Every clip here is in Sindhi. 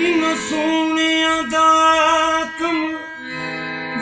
Yine sonradan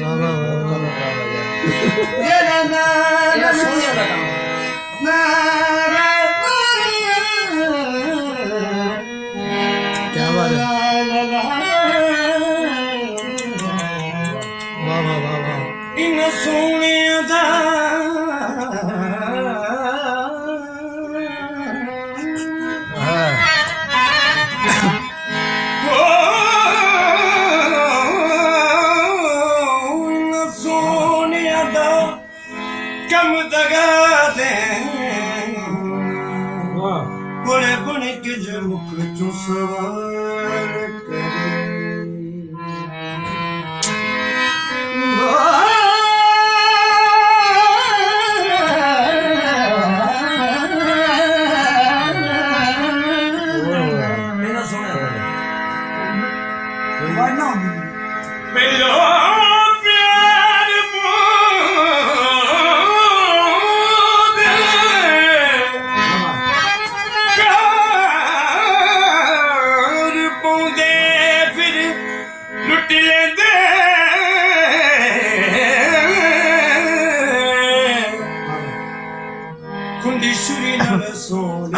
وا وا وا وا یے نانا یے سونیا دا ما رے دا وا نانا கம் தகாதே குண குணிக்கு ஜமுக்கு சுசவா सोन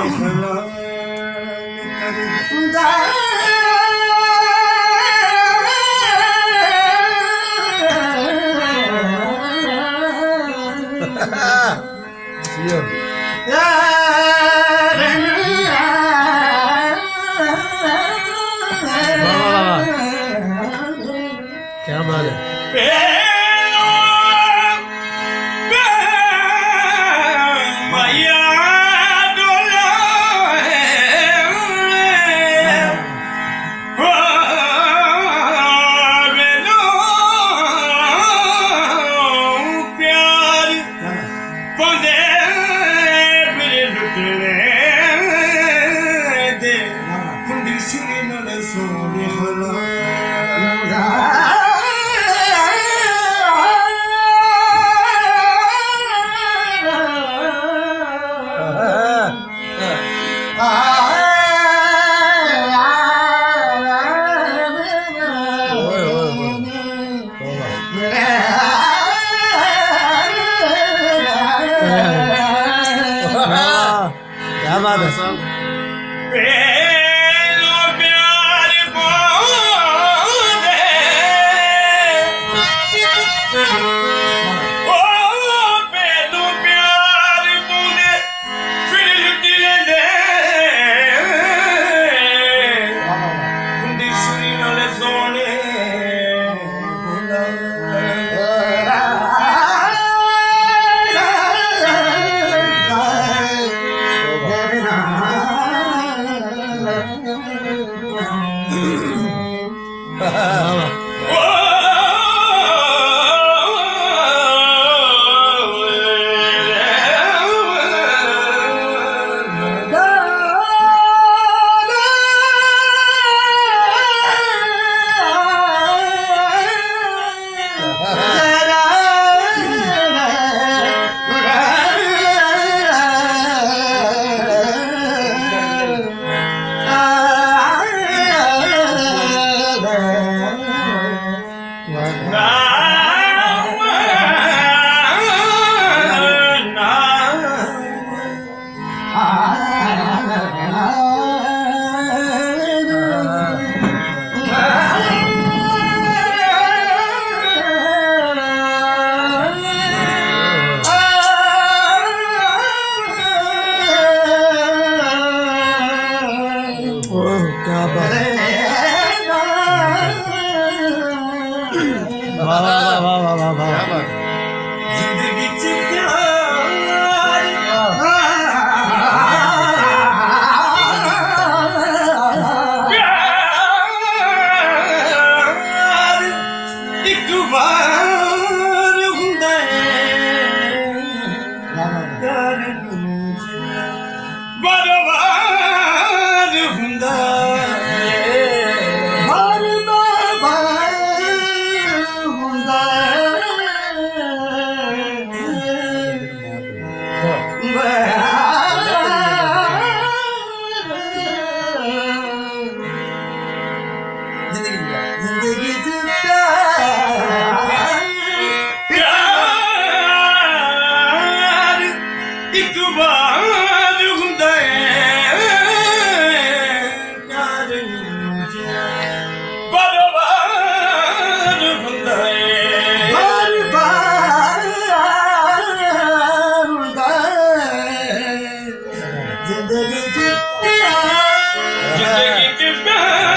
哎。वाह वाह वाह Goodbye. ज़िंदगी चार पुंदा हूंदा ज़िंदगी चारि